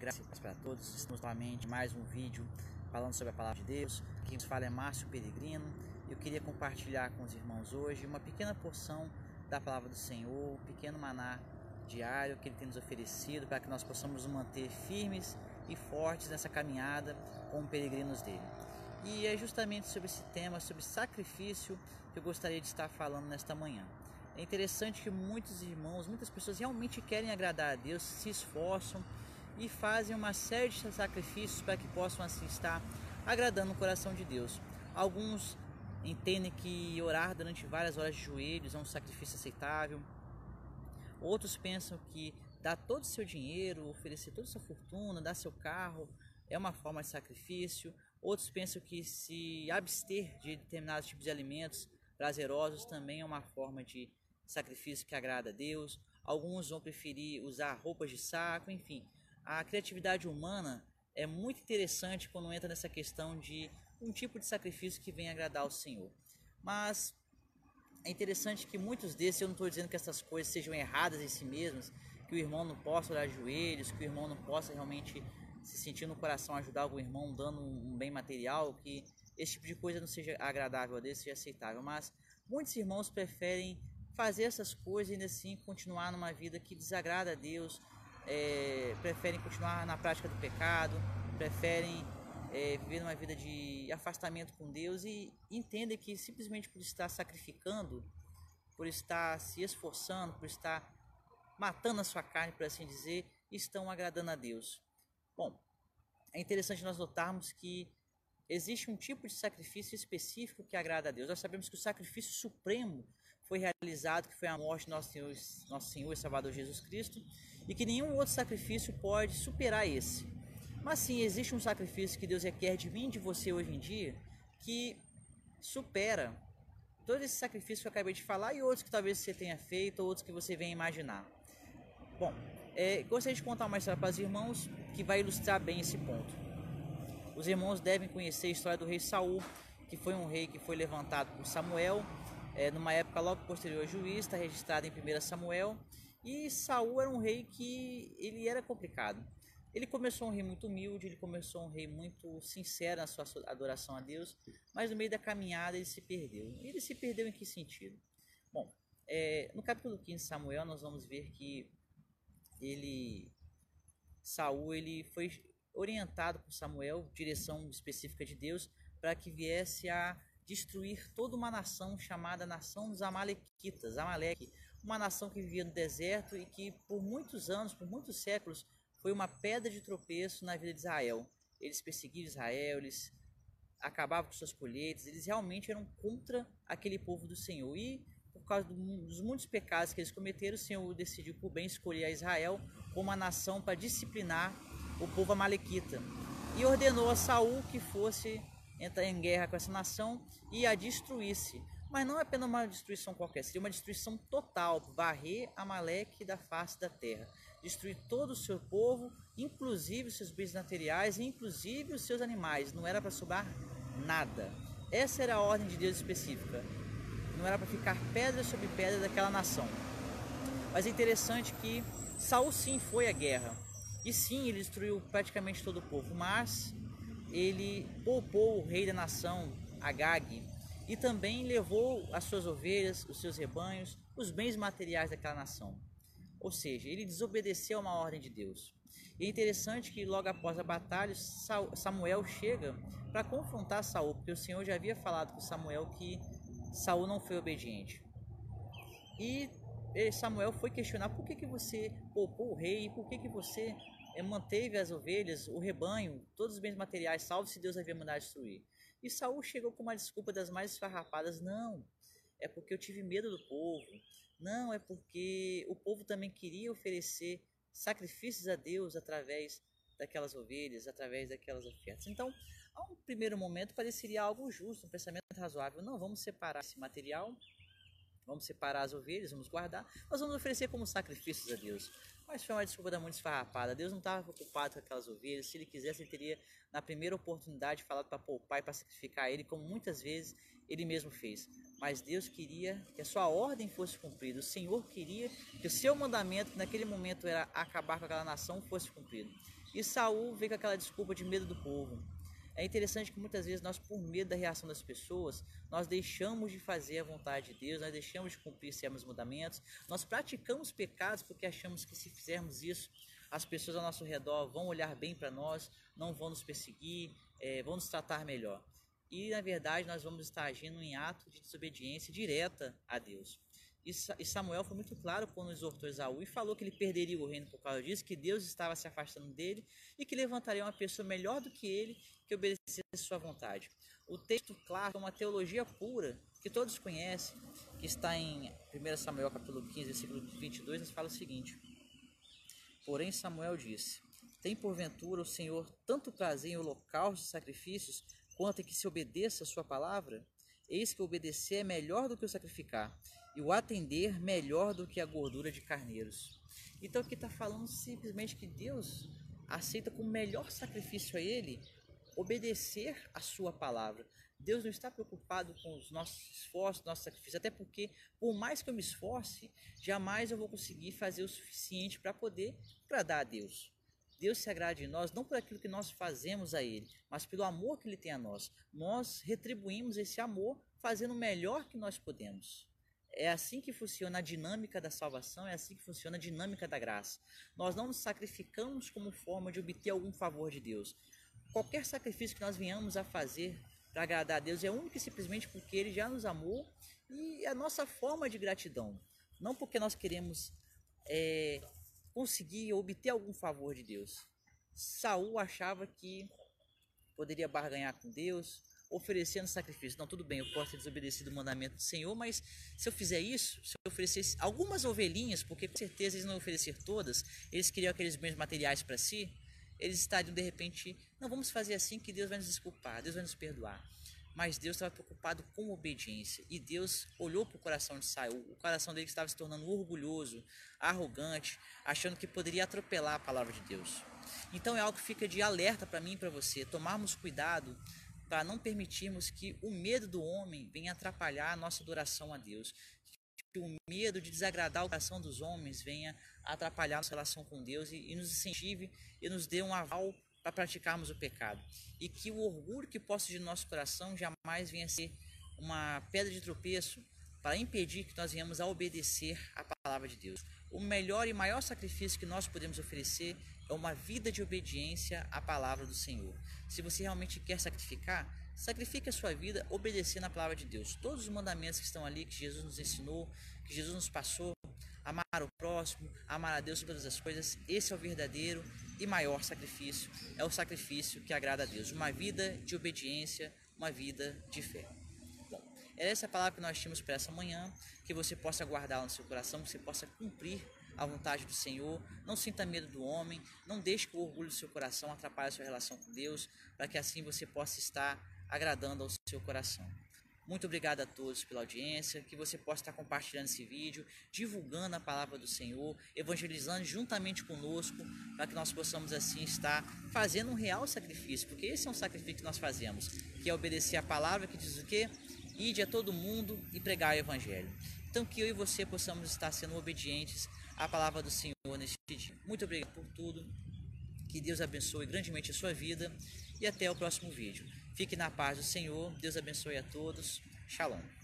graças para todos. Estamos novamente mais um vídeo falando sobre a palavra de Deus. Quem nos fala é Márcio Peregrino. Eu queria compartilhar com os irmãos hoje uma pequena porção da palavra do Senhor, um pequeno maná diário que Ele tem nos oferecido para que nós possamos nos manter firmes e fortes nessa caminhada como peregrinos dele. E é justamente sobre esse tema, sobre sacrifício, que eu gostaria de estar falando nesta manhã. É interessante que muitos irmãos, muitas pessoas realmente querem agradar a Deus, se esforçam e fazem uma série de sacrifícios para que possam assim estar agradando o coração de Deus. Alguns entendem que orar durante várias horas de joelhos é um sacrifício aceitável. Outros pensam que dar todo o seu dinheiro, oferecer toda a sua fortuna, dar seu carro é uma forma de sacrifício. Outros pensam que se abster de determinados tipos de alimentos prazerosos também é uma forma de sacrifício que agrada a Deus. Alguns vão preferir usar roupas de saco, enfim. A criatividade humana é muito interessante quando entra nessa questão de um tipo de sacrifício que vem agradar ao Senhor. Mas é interessante que muitos desses, eu não estou dizendo que essas coisas sejam erradas em si mesmas, que o irmão não possa orar de joelhos, que o irmão não possa realmente se sentir no coração ajudar algum irmão dando um bem material, que esse tipo de coisa não seja agradável a Deus, seja aceitável. Mas muitos irmãos preferem fazer essas coisas e ainda assim continuar numa vida que desagrada a Deus, é, preferem continuar na prática do pecado, preferem é, viver uma vida de afastamento com Deus e entendem que simplesmente por estar sacrificando, por estar se esforçando, por estar matando a sua carne, por assim dizer, estão agradando a Deus. Bom, é interessante nós notarmos que existe um tipo de sacrifício específico que agrada a Deus. Nós sabemos que o sacrifício supremo foi realizado, que foi a morte de nosso Senhor, nosso Senhor e Salvador Jesus Cristo, e que nenhum outro sacrifício pode superar esse. Mas sim, existe um sacrifício que Deus requer de mim e de você hoje em dia, que supera todo esse sacrifício que eu acabei de falar e outros que talvez você tenha feito, ou outros que você venha imaginar. Bom, é, gostaria de contar uma história para os irmãos que vai ilustrar bem esse ponto. Os irmãos devem conhecer a história do rei Saul, que foi um rei que foi levantado por Samuel é, numa época logo posterior a juiz, está registrado em 1 Samuel. E Saul era um rei que ele era complicado. Ele começou um rei muito humilde, ele começou um rei muito sincero na sua adoração a Deus, mas no meio da caminhada ele se perdeu. Ele se perdeu em que sentido? Bom, é, no capítulo 15 de Samuel nós vamos ver que ele Saul ele foi orientado por Samuel, direção específica de Deus, para que viesse a destruir toda uma nação chamada nação dos Amalequitas, Amaleque, uma nação que vivia no deserto e que por muitos anos, por muitos séculos, foi uma pedra de tropeço na vida de Israel. Eles perseguiam Israel, eles acabavam com suas colheitas, eles realmente eram contra aquele povo do Senhor. E por causa dos muitos pecados que eles cometeram, o Senhor decidiu por bem escolher a Israel como uma nação para disciplinar o povo amalequita. E ordenou a Saul que fosse entrar em guerra com essa nação e a destruísse. Mas não é apenas uma destruição qualquer, seria uma destruição total, varrer Amaleque da face da terra, destruir todo o seu povo, inclusive os seus bens materiais, inclusive os seus animais. Não era para sobrar nada. Essa era a ordem de Deus específica. Não era para ficar pedra sobre pedra daquela nação. Mas é interessante que Saul sim foi à guerra. E sim, ele destruiu praticamente todo o povo, mas ele poupou o rei da nação, Agag, e também levou as suas ovelhas, os seus rebanhos, os bens materiais daquela nação. Ou seja, ele desobedeceu a uma ordem de Deus. E é interessante que logo após a batalha, Samuel chega para confrontar Saul, porque o Senhor já havia falado com Samuel que Saul não foi obediente. E Samuel foi questionar por que, que você poupou o rei, por que, que você manteve as ovelhas, o rebanho, todos os bens materiais, salvo se Deus havia mandado destruir. E Saul chegou com uma desculpa das mais esfarrapadas: não, é porque eu tive medo do povo, não, é porque o povo também queria oferecer sacrifícios a Deus através daquelas ovelhas, através daquelas ofertas. Então, a um primeiro momento pareceria algo justo, um pensamento razoável. Não, vamos separar esse material, vamos separar as ovelhas, vamos guardar, nós vamos oferecer como sacrifícios a Deus. Mas foi uma desculpa da muito esfarrapada. Deus não estava preocupado com aquelas ovelhas. Se ele quisesse, ele teria, na primeira oportunidade, falado para poupar e para sacrificar ele, como muitas vezes ele mesmo fez. Mas Deus queria que a sua ordem fosse cumprida. O Senhor queria que o seu mandamento, que naquele momento era acabar com aquela nação, fosse cumprido. E Saul veio com aquela desculpa de medo do povo. É interessante que muitas vezes nós, por medo da reação das pessoas, nós deixamos de fazer a vontade de Deus, nós deixamos de cumprir certos mandamentos, nós praticamos pecados porque achamos que se fizermos isso, as pessoas ao nosso redor vão olhar bem para nós, não vão nos perseguir, é, vão nos tratar melhor. E na verdade nós vamos estar agindo em ato de desobediência direta a Deus. E Samuel foi muito claro quando exortou Esaú e falou que ele perderia o reino por causa disso, que Deus estava se afastando dele e que levantaria uma pessoa melhor do que ele que obedecesse sua vontade. O texto claro é uma teologia pura que todos conhecem, que está em 1 Samuel capítulo 15, versículo 22, nos fala o seguinte: Porém Samuel disse: Tem porventura o Senhor tanto prazer em holocaustos e sacrifícios quanto em que se obedeça a sua palavra? Eis que obedecer é melhor do que o sacrificar, e o atender melhor do que a gordura de carneiros. Então aqui está falando simplesmente que Deus aceita como melhor sacrifício a Ele obedecer a Sua palavra. Deus não está preocupado com os nossos esforços, nossos sacrifícios, até porque, por mais que eu me esforce, jamais eu vou conseguir fazer o suficiente para poder agradar a Deus. Deus se agrada de nós não por aquilo que nós fazemos a Ele, mas pelo amor que Ele tem a nós. Nós retribuímos esse amor fazendo o melhor que nós podemos. É assim que funciona a dinâmica da salvação, é assim que funciona a dinâmica da graça. Nós não nos sacrificamos como forma de obter algum favor de Deus. Qualquer sacrifício que nós venhamos a fazer para agradar a Deus é único e simplesmente porque Ele já nos amou e é a nossa forma de gratidão. Não porque nós queremos é, conseguir obter algum favor de Deus. Saul achava que poderia barganhar com Deus, oferecendo sacrifício. Não, tudo bem, eu posso ter desobedecido o mandamento do Senhor, mas se eu fizer isso, se eu oferecesse algumas ovelhinhas, porque com certeza eles não oferecer todas, eles queriam aqueles bens materiais para si, eles estariam de repente, não vamos fazer assim que Deus vai nos desculpar, Deus vai nos perdoar. Mas Deus estava preocupado com obediência. E Deus olhou para o coração de Saul. O coração dele estava se tornando orgulhoso, arrogante, achando que poderia atropelar a palavra de Deus. Então é algo que fica de alerta para mim e para você. Tomarmos cuidado para não permitirmos que o medo do homem venha atrapalhar a nossa adoração a Deus. Que o medo de desagradar o coração dos homens venha atrapalhar a nossa relação com Deus e, e nos incentive e nos dê um aval para praticarmos o pecado. E que o orgulho que possa de nosso coração jamais venha ser uma pedra de tropeço para impedir que nós venhamos a obedecer a palavra de Deus. O melhor e maior sacrifício que nós podemos oferecer é uma vida de obediência à palavra do Senhor. Se você realmente quer sacrificar, sacrifique a sua vida obedecendo a palavra de Deus. Todos os mandamentos que estão ali, que Jesus nos ensinou, que Jesus nos passou, amar o próximo, amar a Deus sobre todas as coisas, esse é o verdadeiro e maior sacrifício, é o sacrifício que agrada a Deus, uma vida de obediência, uma vida de fé. Bom, essa é a palavra que nós tínhamos para essa manhã, que você possa guardar no seu coração, que você possa cumprir a vontade do Senhor, não sinta medo do homem, não deixe que o orgulho do seu coração atrapalhe a sua relação com Deus, para que assim você possa estar agradando ao seu coração. Muito obrigado a todos pela audiência, que você possa estar compartilhando esse vídeo, divulgando a palavra do Senhor, evangelizando juntamente conosco, para que nós possamos assim estar fazendo um real sacrifício, porque esse é um sacrifício que nós fazemos, que é obedecer a palavra que diz o quê? Ide a todo mundo e pregar o evangelho. Então que eu e você possamos estar sendo obedientes à palavra do Senhor neste dia. Muito obrigado por tudo. Que Deus abençoe grandemente a sua vida e até o próximo vídeo. Fique na paz do Senhor. Deus abençoe a todos. Shalom.